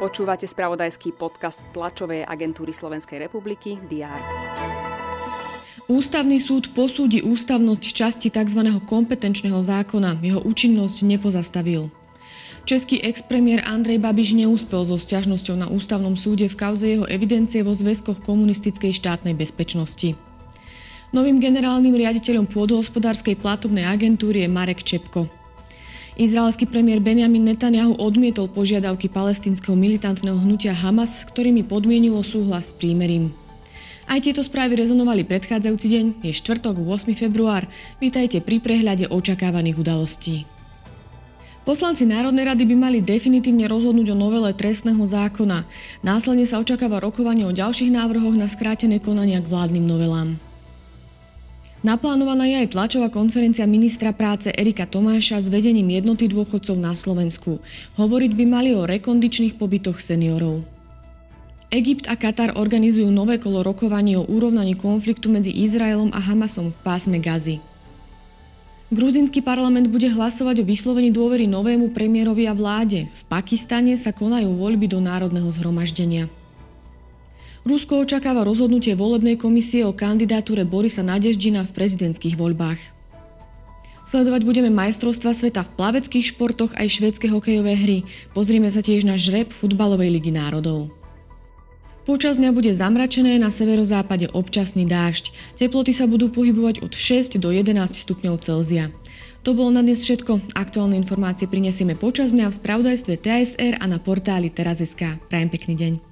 Počúvate spravodajský podcast tlačovej agentúry Slovenskej republiky DR. Ústavný súd posúdi ústavnosť časti tzv. kompetenčného zákona. Jeho účinnosť nepozastavil. Český expremiér Andrej Babiš neúspel so sťažnosťou na ústavnom súde v kauze jeho evidencie vo zväzkoch komunistickej štátnej bezpečnosti. Novým generálnym riaditeľom pôdohospodárskej platobnej agentúry je Marek Čepko. Izraelský premiér Benjamin Netanyahu odmietol požiadavky palestinského militantného hnutia Hamas, ktorými podmienilo súhlas s prímerím. Aj tieto správy rezonovali predchádzajúci deň, je štvrtok 8. február. Vítajte pri prehľade očakávaných udalostí. Poslanci Národnej rady by mali definitívne rozhodnúť o novele trestného zákona. Následne sa očakáva rokovanie o ďalších návrhoch na skrátené konania k vládnym novelám. Naplánovaná je aj tlačová konferencia ministra práce Erika Tomáša s vedením jednoty dôchodcov na Slovensku. Hovoriť by mali o rekondičných pobytoch seniorov. Egypt a Katar organizujú nové kolo rokovaní o urovnaní konfliktu medzi Izraelom a Hamasom v pásme Gazy. Gruzínsky parlament bude hlasovať o vyslovení dôvery novému premiérovi a vláde. V Pakistane sa konajú voľby do Národného zhromaždenia. Rusko očakáva rozhodnutie volebnej komisie o kandidatúre Borisa Nadeždina v prezidentských voľbách. Sledovať budeme majstrovstva sveta v plaveckých športoch aj švédske hokejové hry. Pozrieme sa tiež na žreb futbalovej ligy národov. Počas dňa bude zamračené, na severozápade občasný dážď. Teploty sa budú pohybovať od 6 do 11 stupňov Celzia. To bolo na dnes všetko. Aktuálne informácie prinesieme počas dňa v spravodajstve TSR a na portáli teraz.sk. Prajem pekný deň.